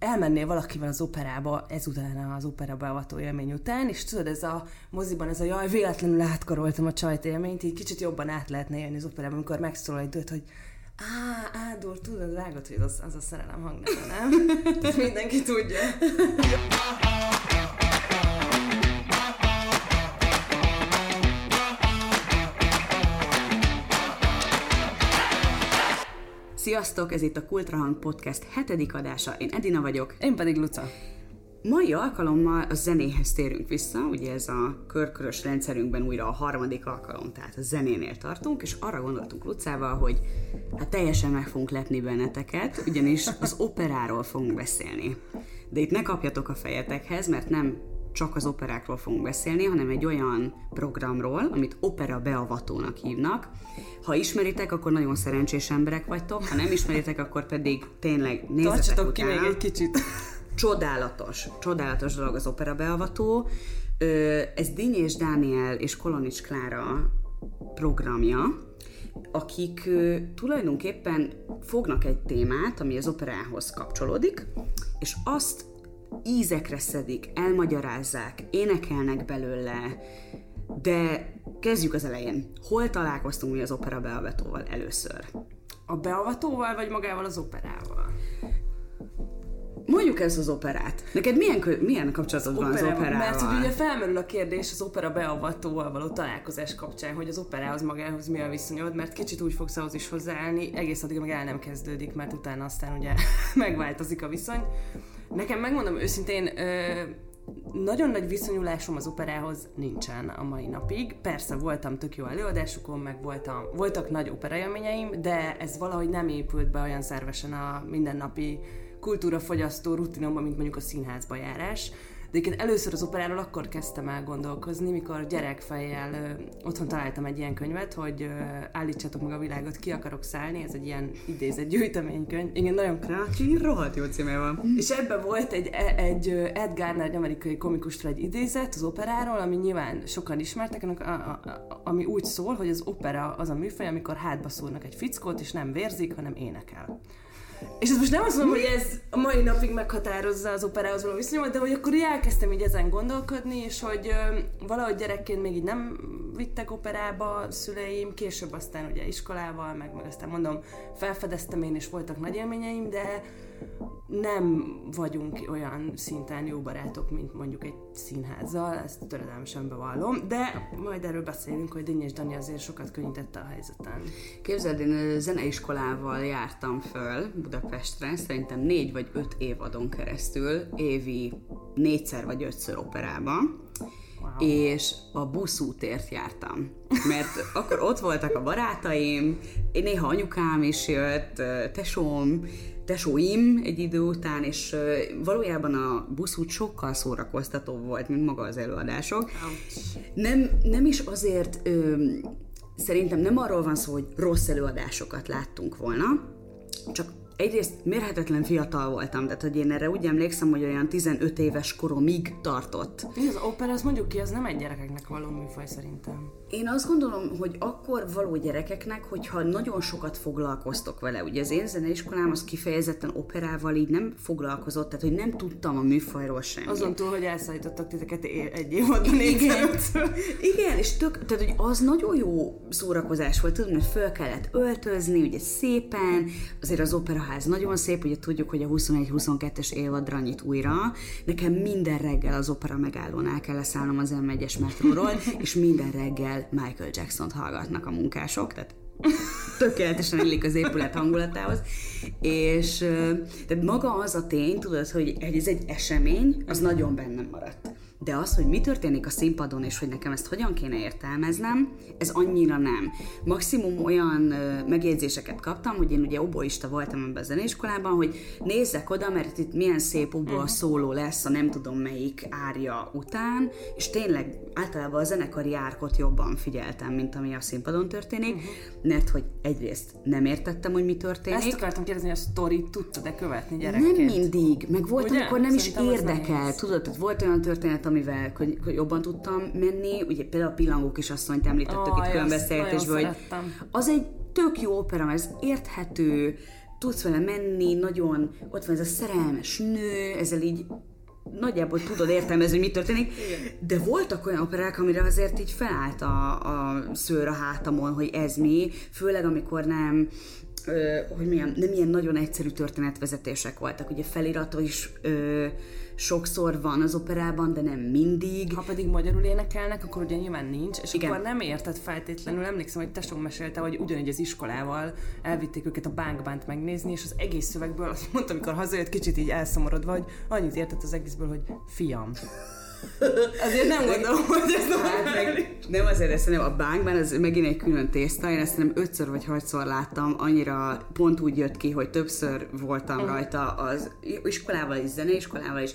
elmennél valakivel az operába ezután az opera beavató élmény után, és tudod, ez a moziban ez a jaj, véletlenül átkaroltam a csajt élményt, így kicsit jobban át lehetne élni az operában, amikor megszólal egy dőt, hogy Á, Ádor, tudod, vágod, hogy az, az a szerelem hangneve, nem? Mindenki tudja. Sziasztok, ez itt a Kultrahang Podcast hetedik adása. Én Edina vagyok. Én pedig Luca. Mai alkalommal a zenéhez térünk vissza, ugye ez a körkörös rendszerünkben újra a harmadik alkalom, tehát a zenénél tartunk, és arra gondoltunk Lucával, hogy hát teljesen meg fogunk lepni benneteket, ugyanis az operáról fogunk beszélni. De itt ne kapjatok a fejetekhez, mert nem csak az operákról fogunk beszélni, hanem egy olyan programról, amit opera beavatónak hívnak. Ha ismeritek, akkor nagyon szerencsés emberek vagytok, ha nem ismeritek, akkor pedig tényleg nézzetek Tartsatok ki még egy kicsit. Csodálatos, csodálatos dolog az opera beavató. Ez Dinny és Dániel és Kolonics Klára programja, akik tulajdonképpen fognak egy témát, ami az operához kapcsolódik, és azt ízekre szedik, elmagyarázzák, énekelnek belőle, de kezdjük az elején. Hol találkoztunk mi az opera beavatóval először? A beavatóval, vagy magával az operával? Mondjuk ezt az operát. Neked milyen, milyen kapcsolatod van az Operával? Mert hogy ugye felmerül a kérdés az opera beavatóval való találkozás kapcsán, hogy az operához magához mi a viszonyod, mert kicsit úgy fogsz ahhoz is hozzáállni, egész addig, amíg el nem kezdődik, mert utána aztán ugye megváltozik a viszony. Nekem megmondom őszintén, ö, nagyon nagy viszonyulásom az operához nincsen a mai napig. Persze voltam tök jó előadásokon, meg voltam, voltak nagy operaélményeim, de ez valahogy nem épült be olyan szervesen a mindennapi kultúrafogyasztó rutinomba, mint mondjuk a színházba járás. De egyébként először az operáról akkor kezdtem el gondolkozni, mikor gyerekfejjel ö, otthon találtam egy ilyen könyvet, hogy ö, állítsatok meg a világot, ki akarok szállni, ez egy ilyen idézett gyűjteménykönyv. Igen, nagyon Krácsi, rohadt jó címe van. és ebben volt egy, e- egy Ed Garner, egy amerikai komikustól egy idézet az operáról, ami nyilván sokan ismertek, a, a, a, ami úgy szól, hogy az opera az a műfaj, amikor hátba szúrnak egy fickót, és nem vérzik, hanem énekel. És ez most nem azt mondom, hogy ez a mai napig meghatározza az operához való viszonyomat, de hogy akkor így elkezdtem így ezen gondolkodni, és hogy ö, valahogy gyerekként még így nem vittek operába szüleim, később aztán ugye iskolával, meg, meg aztán mondom, felfedeztem én, és voltak nagy élményeim, de nem vagyunk olyan szinten jó barátok, mint mondjuk egy színházzal, ezt töredelmesen bevallom, de majd erről beszélünk, hogy Dinny és Dani azért sokat könnyítette a helyzeten. Képzeld, én zeneiskolával jártam föl Budapestre, szerintem négy vagy öt évadon keresztül, évi négyszer vagy ötször operába, Wow. és a buszútért jártam. Mert akkor ott voltak a barátaim, én néha anyukám is jött, tesóm, tesóim egy idő után, és valójában a buszút sokkal szórakoztatóbb volt, mint maga az előadások. Nem, nem is azért, szerintem nem arról van szó, hogy rossz előadásokat láttunk volna, csak egyrészt mérhetetlen fiatal voltam, tehát hogy én erre úgy emlékszem, hogy olyan 15 éves koromig tartott. Mi az opera, az mondjuk ki, az nem egy gyerekeknek való műfaj szerintem. Én azt gondolom, hogy akkor való gyerekeknek, hogyha nagyon sokat foglalkoztok vele, ugye az én zeneiskolám az kifejezetten operával így nem foglalkozott, tehát hogy nem tudtam a műfajról semmit. Azon túl, hogy elszállítottak titeket egy évadban Igen, igen, és tök, tehát, hogy az nagyon jó szórakozás volt, tudom, hogy föl kellett öltözni, ugye szépen, azért az operaház nagyon szép, ugye tudjuk, hogy a 21-22-es évadra nyit újra. Nekem minden reggel az opera megállónál kell leszállnom az M1-es metróról, és minden reggel Michael Jackson-t hallgatnak a munkások, tehát tökéletesen illik az épület hangulatához, és tehát maga az a tény, tudod, hogy ez egy esemény, az nagyon bennem maradt. De az, hogy mi történik a színpadon, és hogy nekem ezt hogyan kéne értelmeznem, ez annyira nem. Maximum olyan ö, megjegyzéseket kaptam, hogy én ugye oboista voltam ebben a zeneiskolában, hogy nézzek oda, mert itt milyen szép obo a szóló lesz a nem tudom melyik árja után, és tényleg általában a zenekari árkot jobban figyeltem, mint ami a színpadon történik, mert hogy egyrészt nem értettem, hogy mi történik. Ezt akartam kérdezni, hogy a sztorit tudtad-e követni gyerekként? Nem mindig, meg volt, Ugye? amikor nem is Szerintem az érdekel. Tudod, volt olyan történet, amivel hogy, hogy jobban tudtam menni, ugye például a Pillangó kisasszonyt említettük Aj, itt különbeszélgetésből, hogy az egy tök jó opera, mert ez érthető, tudsz vele menni, nagyon, ott van ez a szerelmes nő, ezzel így nagyjából tudod értelmezni, hogy mi történik, de voltak olyan operák, amire azért így felállt a, a szőr a hátamon, hogy ez mi, főleg amikor nem ö, hogy milyen, nem ilyen nagyon egyszerű történetvezetések voltak. Ugye felirató is ö, sokszor van az operában, de nem mindig. Ha pedig magyarul énekelnek, akkor ugye nyilván nincs, és Igen. akkor nem érted feltétlenül. Emlékszem, hogy tesóm mesélte, hogy ugyanígy az iskolával elvitték őket a bánkbánt megnézni, és az egész szövegből azt mondta, amikor hazajött, kicsit így elszomorodva, hogy annyit értett az egészből, hogy fiam. Azért nem gondolom, hogy ez hát, meg, Nem azért, ezt nem a bánkban, ez megint egy külön tészta, én ezt nem ötször vagy hatszor láttam, annyira pont úgy jött ki, hogy többször voltam rajta az iskolával is, zeneiskolával is,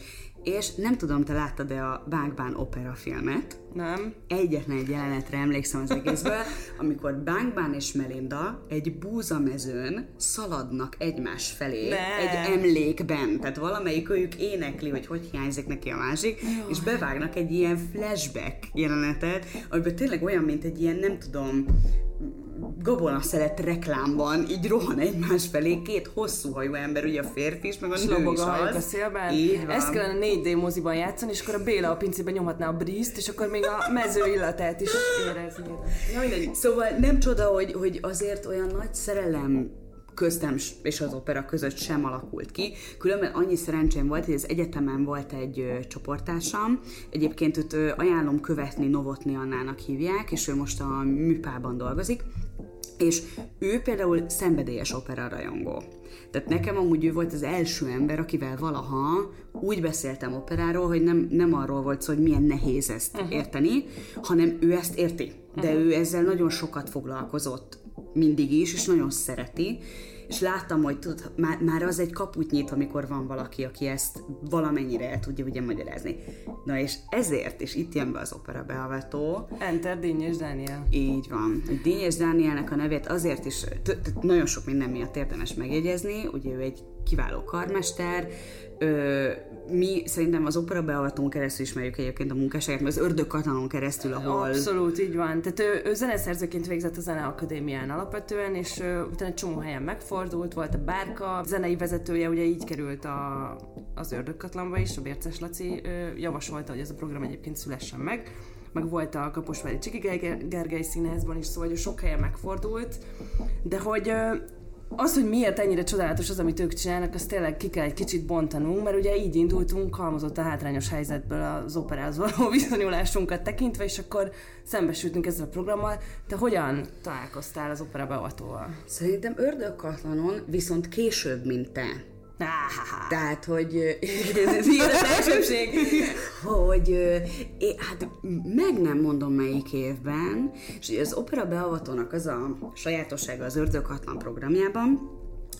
és nem tudom, te láttad-e a Bánkbán opera filmet? Nem. Egyetlen egy jelenetre emlékszem az egészből, amikor Bánkbán és Melinda egy búzamezőn szaladnak egymás felé ne. egy emlékben. Tehát valamelyik őjük énekli, hogy hogy hiányzik neki a másik, Jó. és bevágnak egy ilyen flashback jelenetet, amiben tényleg olyan, mint egy ilyen, nem tudom, szelet reklámban így rohan egymás felé két hosszú hajú ember, ugye a férfi is, meg a nő is az. a szélben. Így van. Ezt kellene 4D moziban játszani, és akkor a Béla a pincében nyomhatná a briszt, és akkor még a mező illatát is érezni. Na Szóval nem csoda, hogy, hogy azért olyan nagy szerelem köztem és az opera között sem alakult ki. Különben annyi szerencsém volt, hogy az egyetemen volt egy ö, csoporttársam, egyébként őt ö, ajánlom követni, Novotni Annának hívják, és ő most a műpában dolgozik, és ő például szenvedélyes opera rajongó. Tehát nekem amúgy ő volt az első ember, akivel valaha úgy beszéltem operáról, hogy nem, nem arról volt szó, hogy milyen nehéz ezt uh-huh. érteni, hanem ő ezt érti. De uh-huh. ő ezzel nagyon sokat foglalkozott mindig is, és nagyon szereti, és láttam, hogy tud, már, már az egy kaput nyit, amikor van valaki, aki ezt valamennyire el tudja ugye magyarázni. Na és ezért is itt jön be az opera beavató. Enter Dínyes Dániel. Így van. Dínyes Dánielnek a nevét azért is nagyon sok minden miatt érdemes megjegyezni, ugye ő egy kiváló karmester, Ö, mi szerintem az opera beavatón keresztül ismerjük egyébként a munkásságát, mert az ördög katanon keresztül, ahol... Abszolút, így van. Tehát ő, ő zeneszerzőként végzett a Zeneakadémián alapvetően, és ő, utána egy csomó helyen megfordult, volt a Bárka, zenei vezetője, ugye így került a, az ördögkatlanba is, a Bérces Laci ő, javasolta, hogy ez a program egyébként szülessen meg meg volt a Kaposvári Csiki Gergely színházban is, szóval hogy sok helyen megfordult, de hogy az, hogy miért ennyire csodálatos az, amit ők csinálnak, azt tényleg ki kell egy kicsit bontanunk, mert ugye így indultunk, halmozott a hátrányos helyzetből az operához való viszonyulásunkat tekintve, és akkor szembesültünk ezzel a programmal. Te hogyan találkoztál az opera beavatóval? Szerintem ördögkatlanon, viszont később, mint te. Ah, Tehát, hogy ez ilyen az elsőség, hogy é, hát meg nem mondom melyik évben, és az opera beavatónak az a sajátossága az Ördöghatlan programjában,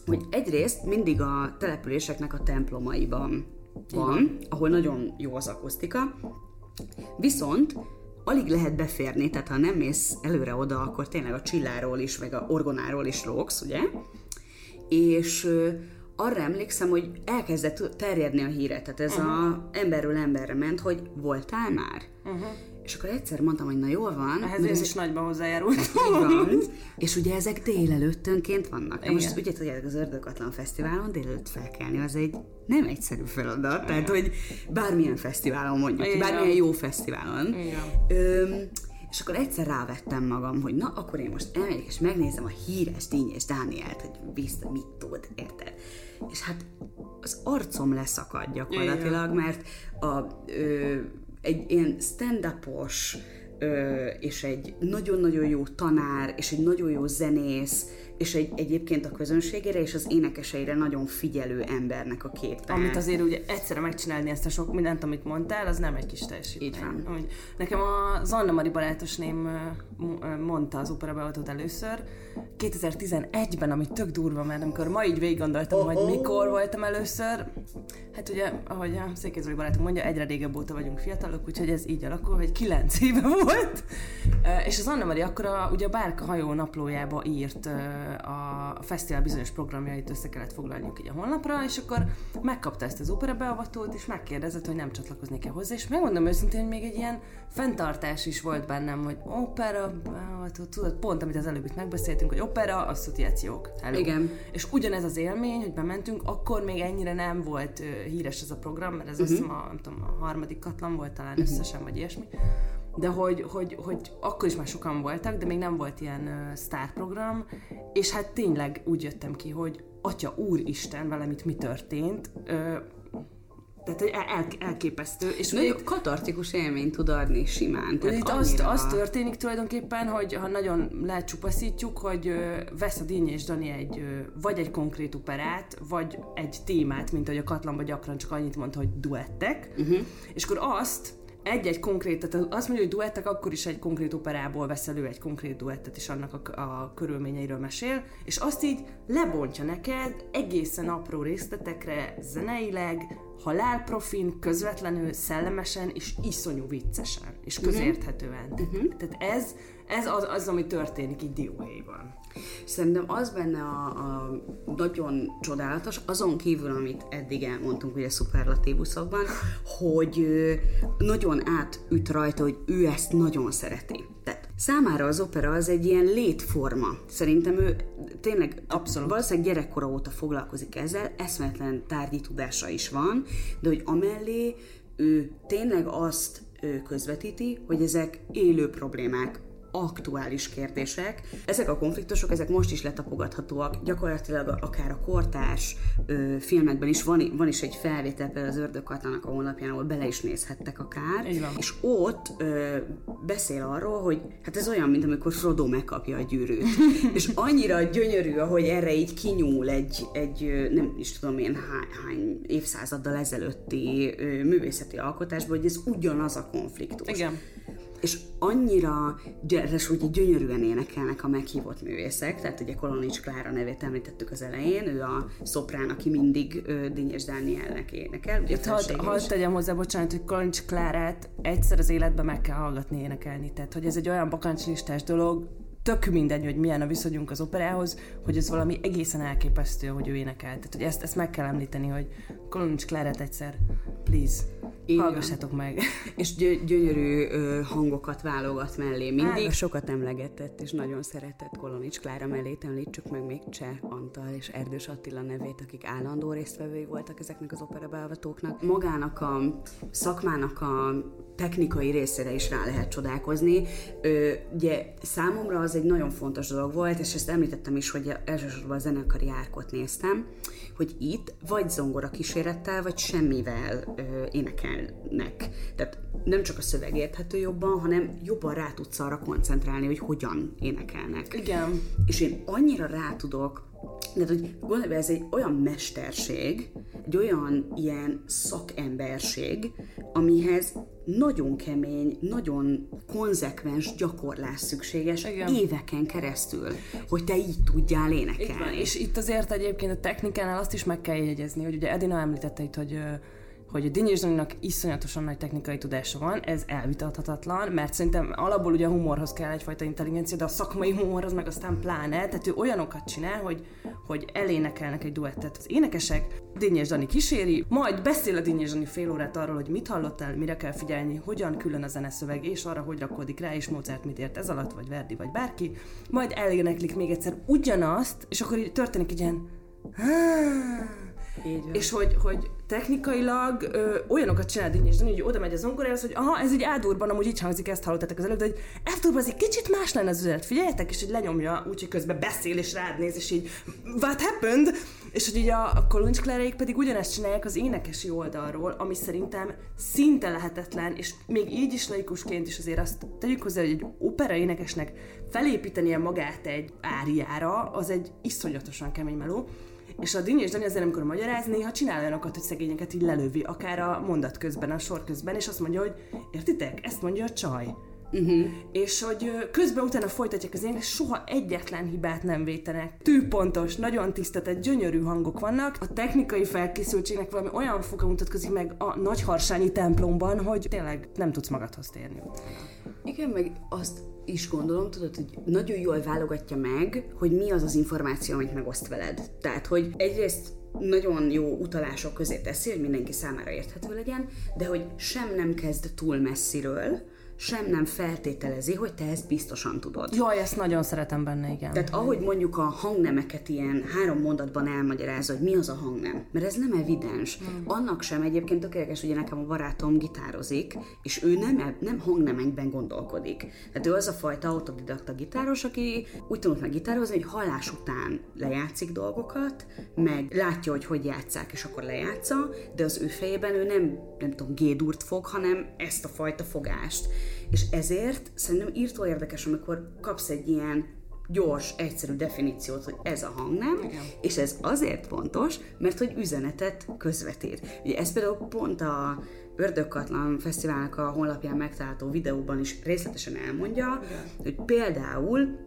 hogy egyrészt mindig a településeknek a templomaiban van, ahol nagyon jó az akusztika, viszont alig lehet beférni, tehát ha nem mész előre oda, akkor tényleg a csilláról is, meg a orgonáról is lógsz, ugye? És arra emlékszem, hogy elkezdett terjedni a híre, tehát ez uh-huh. a emberről emberre ment, hogy voltál már? Uh-huh. És akkor egyszer mondtam, hogy na jól van. Ehhez én ez is nagyban hozzájárult. Van. És ugye ezek délelőttönként vannak. Igen. Most ugye tudjátok, az Ördögatlan Fesztiválon délelőtt felkelni, az egy nem egyszerű feladat. Igen. Tehát, hogy bármilyen fesztiválon mondjuk, Igen. bármilyen jó fesztiválon. Igen. Öm, és akkor egyszer rávettem magam, hogy na, akkor én most elmegyek, és megnézem a híres Dínyes Dánielt, hogy biztos mit tud, érted? És hát az arcom leszakad gyakorlatilag, mert a, ö, egy ilyen stand-upos, és egy nagyon-nagyon jó tanár, és egy nagyon jó zenész, és egy, egyébként a közönségére és az énekeseire nagyon figyelő embernek a két Amit azért ugye egyszerre megcsinálni ezt a sok mindent, amit mondtál, az nem egy kis teljesítmény. Így van. Úgy, nekem a Zanna Mari barátosném mondta az operabeautót először, 2011-ben, ami tök durva, mert amikor ma így végig gondoltam, oh, hogy mikor voltam először, hát ugye, ahogy a Székézoli barátunk mondja, egyre régebb óta vagyunk fiatalok, úgyhogy ez így alakul, hogy 9 éve volt. És az Anna Mari akkor a, ugye a Bárka hajó naplójába írt a fesztivál bizonyos programjait össze kellett foglalniuk így a honlapra, és akkor megkapta ezt az opera beavatót, és megkérdezett, hogy nem csatlakoznék-e hozzá, és megmondom őszintén, hogy még egy ilyen fenntartás is volt bennem, hogy opera beavató, tudod, pont amit az előbb itt megbeszéltünk, hogy opera, asszociációk. Hello. Igen. És ugyanez az élmény, hogy bementünk, akkor még ennyire nem volt híres ez a program, mert ez uh-huh. azt hiszem a, nem tudom, a harmadik katlan volt talán uh-huh. összesen, vagy ilyesmi de hogy, hogy, hogy akkor is már sokan voltak, de még nem volt ilyen uh, sztárprogram, és hát tényleg úgy jöttem ki, hogy Atya Úristen, velem itt mi történt, uh, tehát el, elképesztő. És Nagyon itt, katartikus élményt tud adni simán. Tehát itt azt, az történik tulajdonképpen, hogy ha nagyon lecsupaszítjuk, hogy vesz a Dínyi és Dani egy, vagy egy konkrét operát, vagy egy témát, mint ahogy a Katlanba gyakran csak annyit mondta, hogy duettek, uh-huh. és akkor azt egy-egy konkrét, tehát azt mondja, hogy duettek, akkor is egy konkrét operából vesz elő egy konkrét duettet, és annak a, a körülményeiről mesél, és azt így lebontja neked egészen apró részletekre, zeneileg, halálprofin, közvetlenül, szellemesen, és iszonyú viccesen, és mhm. közérthetően. Uh-huh. Tehát ez, ez az, az, ami történik így dióhéjban. Szerintem az benne a, a nagyon csodálatos, azon kívül, amit eddig elmondtunk ugye szuperlatívuszokban, hogy nagyon átüt rajta, hogy ő ezt nagyon szereti. Tehát számára az opera az egy ilyen létforma. Szerintem ő tényleg Abszolút. valószínűleg gyerekkora óta foglalkozik ezzel, eszmetlen tárgyi tudása is van, de hogy amellé ő tényleg azt közvetíti, hogy ezek élő problémák, aktuális kérdések. Ezek a konfliktusok, ezek most is letapogathatóak, gyakorlatilag akár a kortárs ö, filmekben is van, van is egy felvétel például az Ördögkatlanak a honlapján, ahol bele is nézhettek akár, és ott ö, beszél arról, hogy hát ez olyan, mint amikor Frodo megkapja a gyűrűt. és annyira gyönyörű, ahogy erre így kinyúl egy, egy nem is tudom én hány, hány évszázaddal ezelőtti ö, művészeti alkotásban, hogy ez ugyanaz a konfliktus. Igen és annyira, hogy gyönyörűen énekelnek a meghívott művészek, tehát ugye Kolonics Klára nevét említettük az elején, ő a szoprán, aki mindig uh, Dinnyes Dánielnek énekel. Ugye hadd had tegyem hozzá, bocsánat, hogy Kolonics Klárát egyszer az életben meg kell hallgatni énekelni, tehát hogy ez egy olyan bakancslistás dolog, tök mindegy, hogy milyen a viszonyunk az operához, hogy ez valami egészen elképesztő, hogy ő énekel. Tehát, hogy ezt, ezt meg kell említeni, hogy Kolonics Klárát egyszer, please. Így Hallgassátok meg. És gy- gyönyörű ö, hangokat válogat mellé. Mindig Á, sokat emlegetett, és nagyon szeretett Kolonics Klára mellé. Említsük meg még Cseh Antal és Erdős Attila nevét, akik állandó résztvevői voltak ezeknek az operabeavatóknak. Magának a szakmának a technikai részére is rá lehet csodálkozni. Ö, ugye számomra az egy nagyon fontos dolog volt, és ezt említettem is, hogy elsősorban a zenekari árkot néztem, hogy itt vagy zongora kísérettel, vagy semmivel ö, énekelnek. Tehát nem csak a szöveg érthető jobban, hanem jobban rá tudsz arra koncentrálni, hogy hogyan énekelnek. Igen. És én annyira rá tudok de hogy gondolj, ez egy olyan mesterség, egy olyan ilyen szakemberség, amihez nagyon kemény, nagyon konzekvens gyakorlás szükséges Igen. éveken keresztül, hogy te így tudjál énekelni. És itt azért egyébként a technikánál azt is meg kell jegyezni, hogy ugye Edina említette itt, hogy hogy a Dinyés Daninak iszonyatosan nagy technikai tudása van, ez elvitathatatlan, mert szerintem alapból ugye a humorhoz kell egyfajta intelligencia, de a szakmai humorhoz meg aztán pláne, tehát ő olyanokat csinál, hogy, hogy elénekelnek egy duettet az énekesek, Dinyés Dani kíséri, majd beszél a Dinyés Dani fél órát arról, hogy mit hallottál, mire kell figyelni, hogyan külön a zeneszöveg, és arra, hogy rakódik rá, és Mozart mit ért ez alatt, vagy Verdi, vagy bárki, majd eléneklik még egyszer ugyanazt, és akkor így történik egy ilyen így és hogy, hogy technikailag ö, olyanokat csinál Dinnyés Dani, hogy oda megy az zongorához, hogy aha, ez egy ádurban, amúgy így hangzik, ezt hallottátok az előbb, de hogy f ez egy kicsit más lenne az üzenet, figyeljetek, és hogy lenyomja, úgyhogy közben beszél és rád néz, és így what happened? És hogy így a, a Coluncs pedig ugyanezt csinálják az énekesi oldalról, ami szerintem szinte lehetetlen, és még így is laikusként is azért azt tegyük hozzá, hogy egy opera énekesnek felépítenie magát egy áriára, az egy iszonyatosan kemény meló. És a Dini és Dani azért, amikor magyaráz, néha csinál olyanokat, hogy szegényeket így lelövi, akár a mondat közben, a sor közben, és azt mondja, hogy értitek, ezt mondja a csaj. Uh-huh. És hogy közben utána folytatják az ének, soha egyetlen hibát nem vétenek. Tűpontos, nagyon tisztetett, gyönyörű hangok vannak. A technikai felkészültségnek valami olyan foka mutatkozik meg a nagyharsányi templomban, hogy tényleg nem tudsz magadhoz térni. Igen, meg azt is gondolom, tudod, hogy nagyon jól válogatja meg, hogy mi az az információ, amit megoszt veled. Tehát, hogy egyrészt nagyon jó utalások közé teszi, hogy mindenki számára érthető legyen, de hogy sem nem kezd túl messziről, sem nem feltételezi, hogy te ezt biztosan tudod. Jaj, ezt nagyon szeretem benne, igen. Tehát ahogy mondjuk a hangnemeket ilyen három mondatban elmagyarázza, hogy mi az a hangnem, mert ez nem evidens. Mm. Annak sem egyébként tökéletes, ugye nekem a barátom gitározik, és ő nem, nem hangnemekben gondolkodik. Tehát ő az a fajta autodidakta gitáros, aki úgy tanult meg gitározni, hogy hallás után lejátszik dolgokat, meg látja, hogy hogy játszák, és akkor lejátsza, de az ő fejében ő nem, nem tudom, gédúrt fog, hanem ezt a fajta fogást. És ezért szerintem írtó érdekes, amikor kapsz egy ilyen gyors, egyszerű definíciót, hogy ez a hangnem, Igen. és ez azért fontos, mert hogy üzenetet közvetít. Ugye ez például pont a Ördögkatlan Fesztiválnak a honlapján megtalálható videóban is részletesen elmondja, Igen. hogy például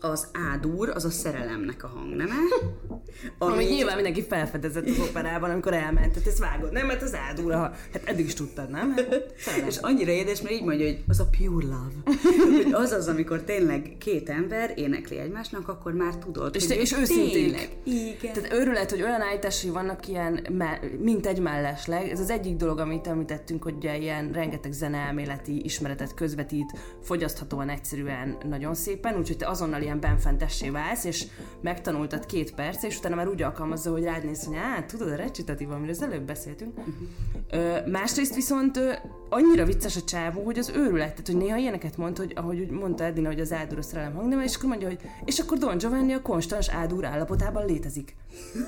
az ádúr, az a szerelemnek a hangneme. Ami, ami nyilván mindenki felfedezett az operában, amikor elment. Tehát ezt vágod, nem? Mert az ádúr, ha, hát eddig is tudtad, nem? Hát, és annyira édes, mert így mondja, hogy az a pure love. hogy az az, amikor tényleg két ember énekli egymásnak, akkor már tudod, és, hogy és őszintén. Igen. Tehát őrület, hogy olyan állításai vannak ilyen, mint egy mellesleg. Ez az egyik dolog, amit említettünk, hogy ilyen rengeteg zeneelméleti ismeretet közvetít, fogyaszthatóan egyszerűen nagyon szépen, úgyhogy te azonnal ilyen benfentessé válsz, és megtanultad két perc, és utána már úgy alkalmazza, hogy rád néz, hogy á, tudod, a recitatív, amiről az előbb beszéltünk. Ö, másrészt viszont ö, annyira vicces a csávó, hogy az őrület, tehát hogy néha ilyeneket mond, hogy ahogy mondta Edina, hogy az áldúr a szerelem hangneme, és akkor mondja, hogy és akkor Don Giovanni a konstans áldúr állapotában létezik.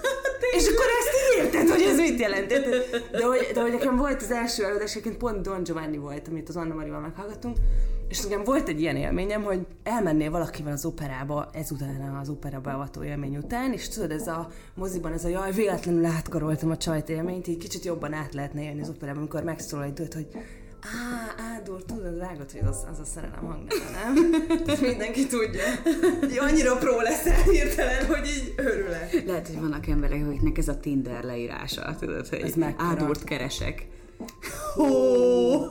és akkor ezt így érted, hogy ez mit jelent. De hogy, de hogy nekem volt az első előadás, pont Don Giovanni volt, amit az Anna Marival meghallgattunk, és nekem volt egy ilyen élményem, hogy elmennél valakivel az operába ezután az opera beavató élmény után, és tudod, ez a moziban ez a jaj, véletlenül átkaroltam a csajt élményt, így kicsit jobban át lehetne élni az operában, amikor megszólal egy dőt, hogy Á, Ádor, tudod, vágod, hogy az, az a szerelem hangneme, nem? Mindenki tudja. Így annyira pró leszel hirtelen, hogy így örülök. Lehet, hogy vannak emberek, akiknek ez a Tinder leírása, tudod, hogy Ádort keresek. Oh.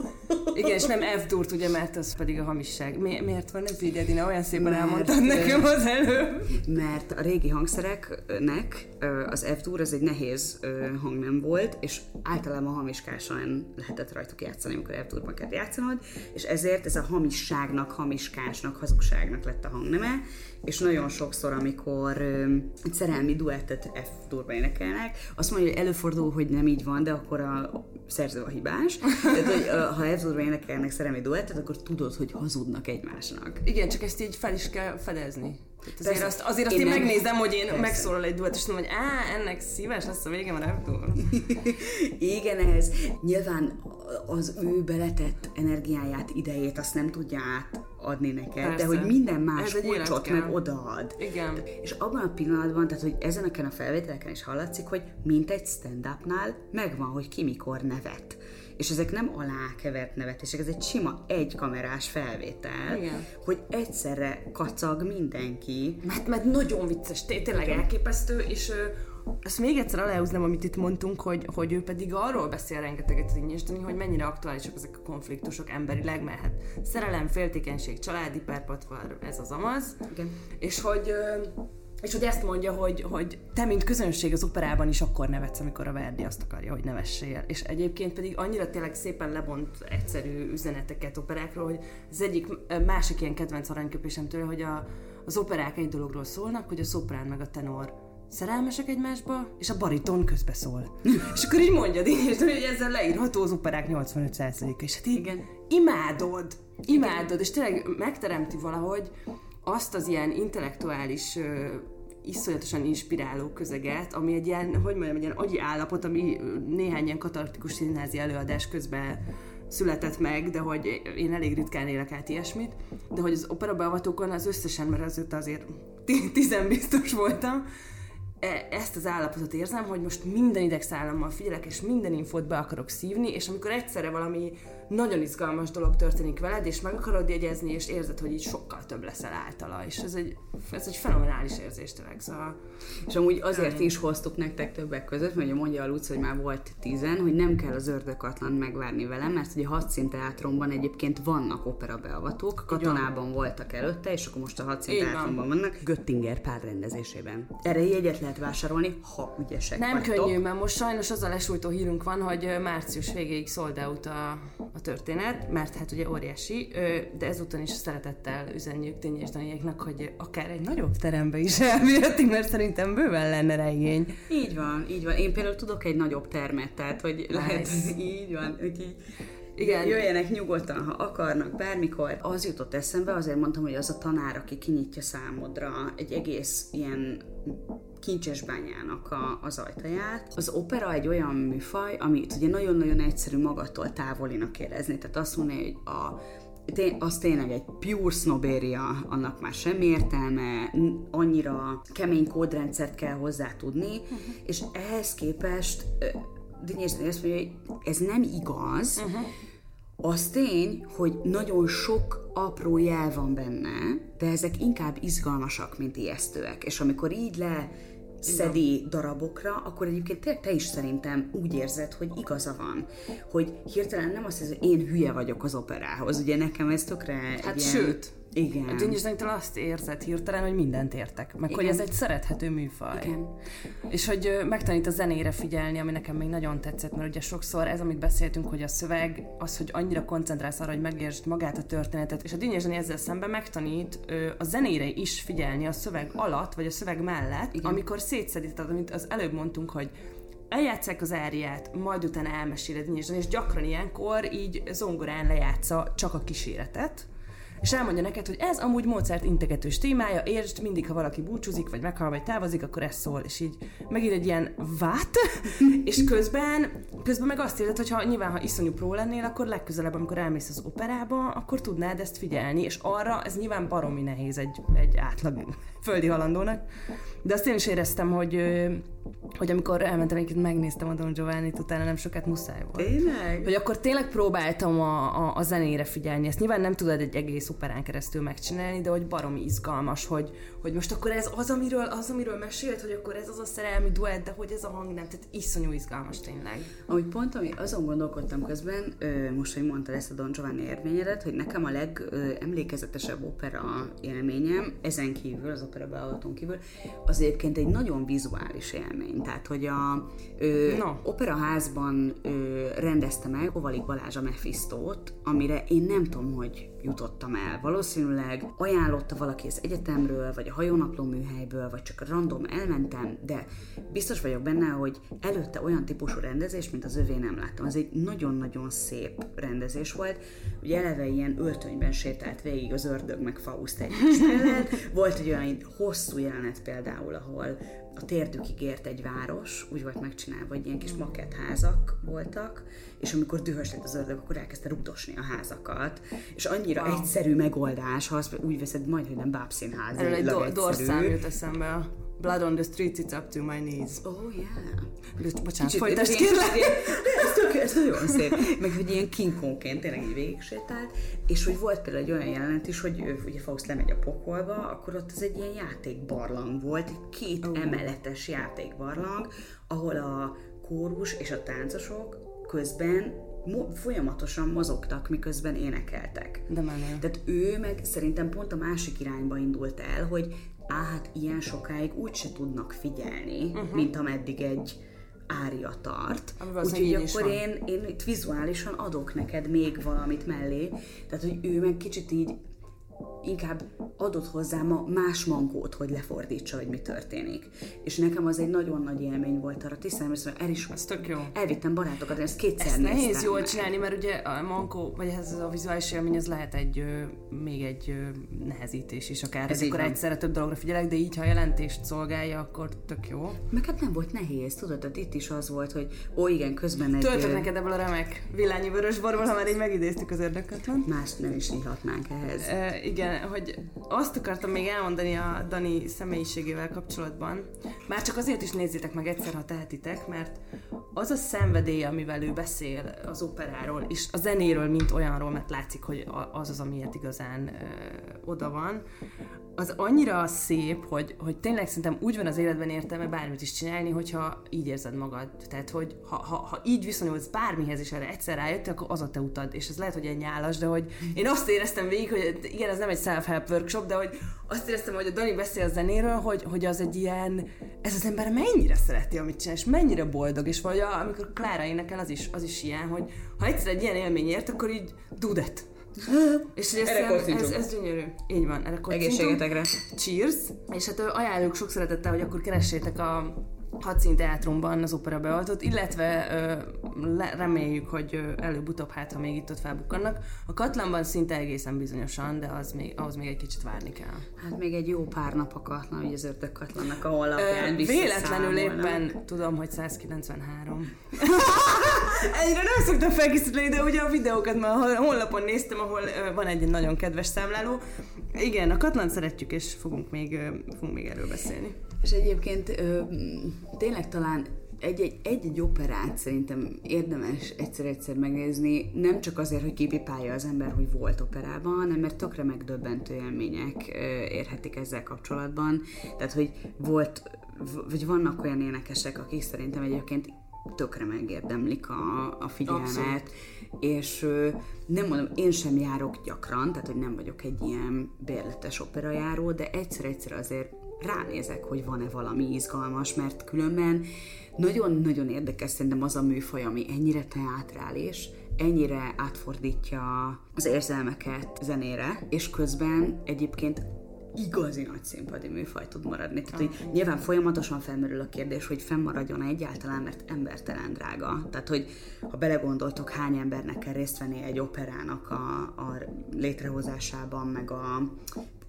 Igen, és nem f durt ugye, mert az pedig a hamisság. Mi, miért van ez így, Edina? Olyan szépen mert, elmondtad nekem az előbb. Mert a régi hangszereknek az f dur az egy nehéz hangnem volt, és általában hamiskásan lehetett rajtuk játszani, amikor f durban kellett játszanod, és ezért ez a hamisságnak, hamiskásnak, hazugságnak lett a hangneme, és nagyon sokszor, amikor egy szerelmi duettet F durva énekelnek, azt mondja, hogy előfordul, hogy nem így van, de akkor a szerző a hibás. Tehát, hogy ha F durva énekelnek szerelmi duettet, akkor tudod, hogy hazudnak egymásnak. Igen, csak ezt így fel is kell fedezni. Tehát azért azt, azért azt én, én megnézem, hogy én persze. megszólal egy duett, és mondom, hogy á, ennek szíves lesz a vége, mert Igen, ez nyilván az ő beletett energiáját, idejét azt nem tudja átadni neked, Persze. de hogy minden más kulcsot meg odaad. Igen. És abban a pillanatban, tehát hogy ezeneken a felvételeken is hallatszik, hogy mint egy stand-upnál megvan, hogy ki mikor nevet és ezek nem alákevert nevetések, ez egy sima egy kamerás felvétel, Igen. hogy egyszerre kacag mindenki. Mert, mert nagyon vicces, tényleg elképesztő, és ezt még egyszer aláhúznám, amit itt mondtunk, hogy, hogy ő pedig arról beszél rengeteget az hogy mennyire aktuálisak ezek a konfliktusok emberileg, mert hát szerelem, féltékenység, családi perpatvar, ez az amaz. Igen. És hogy és hogy ezt mondja, hogy, hogy te, mint közönség az operában is akkor nevetsz, amikor a Verdi azt akarja, hogy nevessél. És egyébként pedig annyira tényleg szépen lebont egyszerű üzeneteket operákról, hogy az egyik másik ilyen kedvenc aranyköpésem tőle, hogy a, az operák egy dologról szólnak, hogy a szoprán meg a tenor szerelmesek egymásba, és a bariton közbeszól. és akkor így mondja, és hogy ezzel leírható az operák 85%-a, és hát így Igen. imádod, imádod, Igen. és tényleg megteremti valahogy, azt az ilyen intellektuális uh, iszonyatosan inspiráló közeget, ami egy ilyen, hogy mondjam, egy ilyen agyi állapot, ami néhány ilyen katartikus színházi előadás közben született meg, de hogy én elég ritkán élek át ilyesmit, de hogy az opera beavatókon az összesen, mert azért azért tizen biztos voltam, ezt az állapotot érzem, hogy most minden idegszállammal figyelek, és minden infót be akarok szívni, és amikor egyszerre valami nagyon izgalmas dolog történik veled, és meg akarod jegyezni, és érzed, hogy így sokkal több leszel általa, és ez egy, ez egy fenomenális érzés tényleg, szóval... És amúgy azért is hoztuk nektek többek között, mert ugye mondja a Luc, hogy már volt tizen, hogy nem kell az ördökatlan megvárni velem, mert ugye hadszín teátromban egyébként vannak opera beavatók, katonában voltak előtte, és akkor most a hadszín Így van. teátromban vannak, Göttinger pár rendezésében. Erre jegyet lehet vásárolni, ha ügyesek Nem vagytok. könnyű, mert most sajnos az a lesújtó hírünk van, hogy március végéig sold out a, a történet, mert hát ugye óriási, de ezúton is szeretettel üzenjük Tényi és Daniéknak, hogy aki egy nagyobb terembe is elvihetik, mert szerintem bőven lenne rá igény. Így van, így van. Én például tudok egy nagyobb termet, tehát hogy lehet, Nice. így van, úgyhogy Igen. jöjjenek nyugodtan, ha akarnak, bármikor. Az jutott eszembe, azért mondtam, hogy az a tanár, aki kinyitja számodra egy egész ilyen kincses bányának a, az ajtaját. Az opera egy olyan műfaj, amit ugye nagyon-nagyon egyszerű magattól távolinak érezni. Tehát azt mondani, hogy a té- az tényleg egy pure sznobéria, annak már semmi értelme, annyira kemény kódrendszert kell hozzá tudni, és ehhez képest Dinyés azt mondja, hogy ez nem igaz, az tény, hogy nagyon sok apró jel van benne, de ezek inkább izgalmasak, mint ijesztőek. És amikor így le szedi darabokra, akkor egyébként te, te is szerintem úgy érzed, hogy igaza van. Hogy hirtelen nem azt hiszed, hogy én hülye vagyok az operához. Ugye nekem ez tökre Hát ilyen... sőt, Igen. A Danitól azt érzed hirtelen, hogy mindent értek, meg hogy Igen. ez egy szerethető műfaj. Igen. És hogy megtanít a zenére figyelni, ami nekem még nagyon tetszett, mert ugye sokszor ez, amit beszéltünk, hogy a szöveg, az, hogy annyira koncentrálsz arra, hogy megértsd magát a történetet, és a Dani ezzel szemben megtanít a zenére is figyelni a szöveg alatt, vagy a szöveg mellett, Igen. amikor szétszedi, tehát amit az előbb mondtunk, hogy eljátszák az áriát, majd utána elmeséled Dani, és gyakran ilyenkor így zongorán lejátsza csak a kíséretet, és elmondja neked, hogy ez amúgy Mozart integetős témája, értsd, mindig, ha valaki búcsúzik, vagy meghal, vagy távozik, akkor ez szól, és így megír egy ilyen vát, és közben, közben meg azt érzed, hogy ha nyilván, ha iszonyú pró lennél, akkor legközelebb, amikor elmész az operába, akkor tudnád ezt figyelni, és arra ez nyilván baromi nehéz egy, egy átlag földi halandónak. De azt én is éreztem, hogy, hogy amikor elmentem egyébként megnéztem a Don Giovanni-t, utána nem sokat muszáj volt. Tényleg? Hogy akkor tényleg próbáltam a, a, a zenére figyelni. Ezt nyilván nem tudod egy egész operán keresztül megcsinálni, de hogy baromi izgalmas, hogy, hogy most akkor ez az, amiről, az, amiről mesélt, hogy akkor ez az a szerelmi duett, de hogy ez a hang nem. Tehát iszonyú izgalmas tényleg. Ahogy pont, ami azon gondolkodtam közben, most, hogy mondtad ezt a Don Giovanni érvényedet, hogy nekem a legemlékezetesebb opera élményem, ezen kívül, az opera beavatón kívül, az egyébként egy nagyon vizuális élmény. Tehát, hogy a ö, No. operaházban ö, rendezte meg Kovalik Balázs a Mephistót, amire én nem tudom, hogy jutottam el. Valószínűleg ajánlotta valaki az egyetemről, vagy a hajónapló műhelyből, vagy csak random elmentem, de biztos vagyok benne, hogy előtte olyan típusú rendezés, mint az övé nem láttam. Ez egy nagyon-nagyon szép rendezés volt. Ugye eleve ilyen öltönyben sétált végig az ördög meg Faust mellett. Volt egy olyan hosszú jelenet például, ahol a térdükig ért egy város, úgy volt megcsinálva, hogy ilyen kis maketházak voltak, és amikor dühös lett az ördög, akkor elkezdte rugdosni a házakat, és annyira Wow. egyszerű megoldás, ha azt úgy veszed, majd, hogy nem bábszínház, Erről egy do- dorszám jut eszembe. a Blood on the streets, it's up to my knees. Oh, yeah. Bocsánat, Kicsit folytasd kérlek. Ez, tök, ez nagyon szép. Meg hogy ilyen kinkónként tényleg így végig sétált, és hogy volt például egy olyan jelenet is, hogy ő, ugye Faust lemegy a pokolba, akkor ott az egy ilyen játékbarlang volt, egy két Ó. emeletes játékbarlang, ahol a kórus és a táncosok közben mo- folyamatosan mozogtak, miközben énekeltek. De menő. Tehát ő meg szerintem pont a másik irányba indult el, hogy á, hát ilyen sokáig úgyse tudnak figyelni, uh-huh. mint ameddig egy ária tart. Úgyhogy akkor én, én itt vizuálisan adok neked még valamit mellé. Tehát, hogy ő meg kicsit így inkább adott hozzá ma más mankót, hogy lefordítsa, hogy mi történik. És nekem az egy nagyon nagy élmény volt arra, tisztelem, hogy el is Ez tök jó. elvittem barátokat, ezt kétszer Ezt nehéz néztem jól meg. csinálni, mert ugye a mankó, vagy ez a vizuális élmény, ez lehet egy, még egy nehezítés is akár. Ez akkor egyszerre több dologra figyelek, de így, ha jelentést szolgálja, akkor tök jó. Meg hát nem volt nehéz, tudod, tehát itt is az volt, hogy ó igen, közben egy... Töltök neked ebből a remek villányi vörösborból, ha már így megidéztük az érdeketlen. Mást nem is írhatnánk ehhez. E, igen, hogy azt akartam még elmondani a Dani személyiségével kapcsolatban. Már csak azért is nézzétek meg egyszer, ha tehetitek, mert az a szenvedély, amivel ő beszél az operáról, és a zenéről, mint olyanról, mert látszik, hogy az az, amiért igazán ö, oda van, az annyira szép, hogy, hogy tényleg szerintem úgy van az életben értelme bármit is csinálni, hogyha így érzed magad. Tehát, hogy ha, ha, ha így viszonyulsz bármihez, és erre egyszer rájött, akkor az a te utad. És ez lehet, hogy egy nyálas, de hogy én azt éreztem végig, hogy igen, ez nem egy self-help workshop, de hogy azt éreztem, hogy a Dani beszél a zenéről, hogy, hogy az egy ilyen, ez az ember mennyire szereti, amit csinál, és mennyire boldog, és vagy a, amikor Klára énekel, az is, az is ilyen, hogy ha egyszer egy ilyen élmény ért, akkor így dudet és hogy ez, ez, ez gyönyörű. Így van, erre Egészségetekre. Cheers. És hát ajánljuk sok szeretettel, hogy akkor keressétek a Hadszín Teátrumban az opera beoltott, illetve ö, le, reméljük, hogy előbb-utóbb hát, ha még itt ott felbukkannak. A Katlanban szinte egészen bizonyosan, de az még, ahhoz még egy kicsit várni kell. Hát még egy jó pár nap a Katlan, hogy az ördög Katlannak a honlapján Véletlenül éppen tudom, hogy 193. Egyre nem szoktam felkészíteni, de ugye a videókat már a honlapon néztem, ahol van egy nagyon kedves számláló. Igen, a Katlan szeretjük, és fogunk még, fogunk még erről beszélni. És egyébként tényleg talán egy-egy, egy-egy operát szerintem érdemes egyszer-egyszer megnézni, nem csak azért, hogy kipipálja az ember, hogy volt operában, hanem mert tökre megdöbbentő élmények érhetik ezzel kapcsolatban. Tehát, hogy volt, vagy vannak olyan énekesek, akik szerintem egyébként tökre megérdemlik a, a figyelmet, Abszolút. és nem mondom, én sem járok gyakran, tehát hogy nem vagyok egy ilyen bérletes operajáró, de egyszer-egyszer azért ránézek, hogy van-e valami izgalmas, mert különben nagyon-nagyon érdekes szerintem az a műfaj, ami ennyire teátrális, ennyire átfordítja az érzelmeket zenére, és közben egyébként igazi nagy színpadi műfaj tud maradni. Tehát, hogy nyilván folyamatosan felmerül a kérdés, hogy fennmaradjon egyáltalán, mert embertelen drága. Tehát, hogy ha belegondoltok, hány embernek kell részt venni egy operának a, a létrehozásában, meg a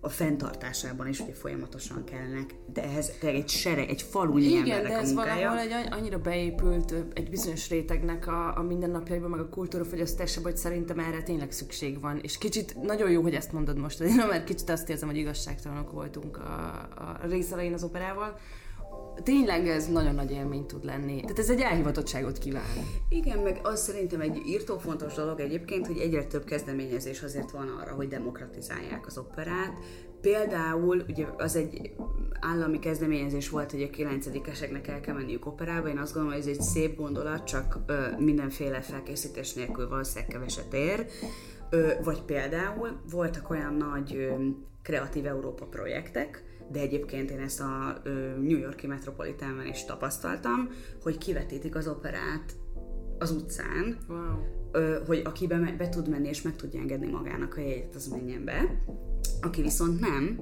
a fenntartásában is hogy folyamatosan kellnek, de ehhez tényleg egy sereg, egy falu Igen, de ez valahol egy annyira beépült egy bizonyos rétegnek a, a mindennapjaiban, meg a kultúrafogyasztásában, hogy szerintem erre tényleg szükség van. És kicsit nagyon jó, hogy ezt mondod most, én mert kicsit azt érzem, hogy igazságtalanok voltunk a, a részelején az operával, tényleg ez nagyon nagy élmény tud lenni. Tehát ez egy elhivatottságot kíván. Igen, meg az szerintem egy írtó fontos dolog egyébként, hogy egyre több kezdeményezés azért van arra, hogy demokratizálják az operát. Például, ugye az egy állami kezdeményezés volt, hogy a kilencedikeseknek el kell menniük operába. Én azt gondolom, hogy ez egy szép gondolat, csak ö, mindenféle felkészítés nélkül valószínűleg keveset ér. Ö, vagy például voltak olyan nagy ö, kreatív Európa projektek, de egyébként én ezt a New Yorki Metropolitanben is tapasztaltam, hogy kivetítik az operát az utcán, wow. hogy aki be, be tud menni és meg tudja engedni magának a jegyet, az menjen be. Aki viszont nem,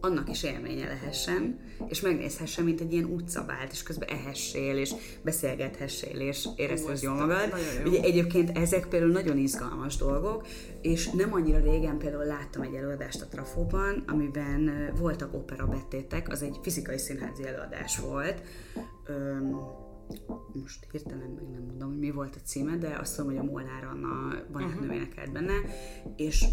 annak is élménye lehessen, és megnézhessen, mint egy ilyen utcabált, és közben ehessél, és beszélgethessél, és érezd jól magad. Ugye egyébként ezek például nagyon izgalmas dolgok, és nem annyira régen például láttam egy előadást a Trafóban, amiben voltak opera betétek, az egy fizikai színházi előadás volt, Öm, most hirtelen meg nem mondom, hogy mi volt a címe, de azt tudom, hogy a Molnár Anna barátnő uh-huh. énekelt benne, és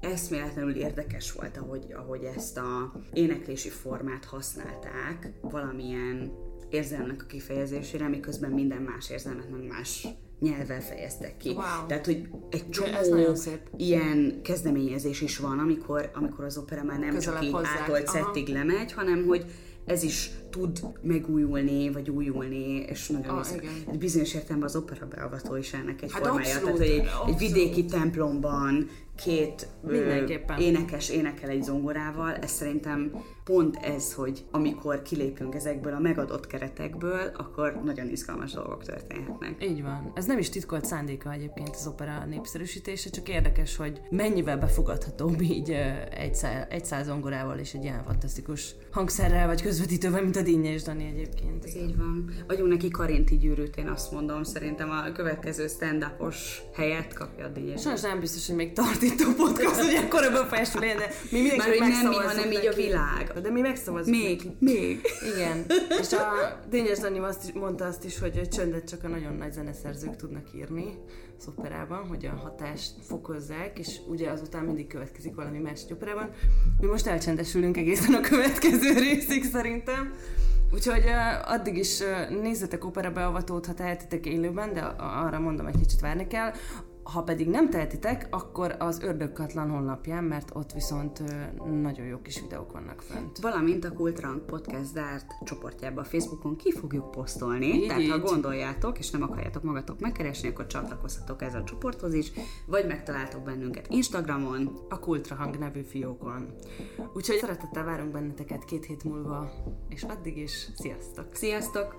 eszméletlenül érdekes volt, ahogy, ahogy ezt a éneklési formát használták valamilyen érzelmek a kifejezésére, miközben minden más érzelmet meg más nyelvvel fejeztek ki. Wow. Tehát, hogy egy csomó ilyen kezdeményezés is van, amikor, amikor az opera már nem Közelebb csak így átolt szettig lemegy, hanem hogy ez is tud megújulni, vagy újulni, és nagyon ah, egy bizonyos értelemben az opera beavató is ennek egy hát formája. Abszolút, Tehát, hogy egy, egy vidéki templomban két énekes énekel egy zongorával, ez szerintem pont ez, hogy amikor kilépünk ezekből a megadott keretekből, akkor nagyon izgalmas dolgok történhetnek. Így van. Ez nem is titkolt szándéka egyébként az opera népszerűsítése, csak érdekes, hogy mennyivel befogadhatóbb így egy, szá, egy száz zongorával és egy ilyen fantasztikus hangszerrel vagy közvetítővel, mint a Dinnye és Dani egyébként. Ez így van. Adjunk neki karinti gyűrűt, én azt mondom. Szerintem a következő stand helyet kapja a Dinnye. Sajnos nem biztos, hogy még tart itt a podcast, hogy akkor ebben legyen, de mi mindenki nem mi, hanem így a világ. De mi megszavazunk Még, neki. még. Igen. És a Dényes Dani azt is, mondta azt is, hogy csöndet csak a nagyon nagy zeneszerzők tudnak írni az operában, hogy a hatást fokozzák, és ugye azután mindig következik valami más egy operában. Mi most elcsendesülünk egészen a következő részig szerintem. Úgyhogy uh, addig is uh, nézzetek opera beavatót, ha tehetitek élőben, de arra mondom, egy kicsit várni kell. Ha pedig nem tehetitek, akkor az Ördögkatlan honlapján, mert ott viszont nagyon jó kis videók vannak fönt. Valamint a Kultrang Podcast zárt csoportjába a Facebookon ki fogjuk posztolni, így, tehát így. ha gondoljátok, és nem akarjátok magatok megkeresni, akkor csatlakozhatok ez a csoporthoz is, vagy megtaláltok bennünket Instagramon, a Kultrahang nevű fiókon. Úgyhogy szeretettel várunk benneteket két hét múlva, és addig is sziasztok! Sziasztok!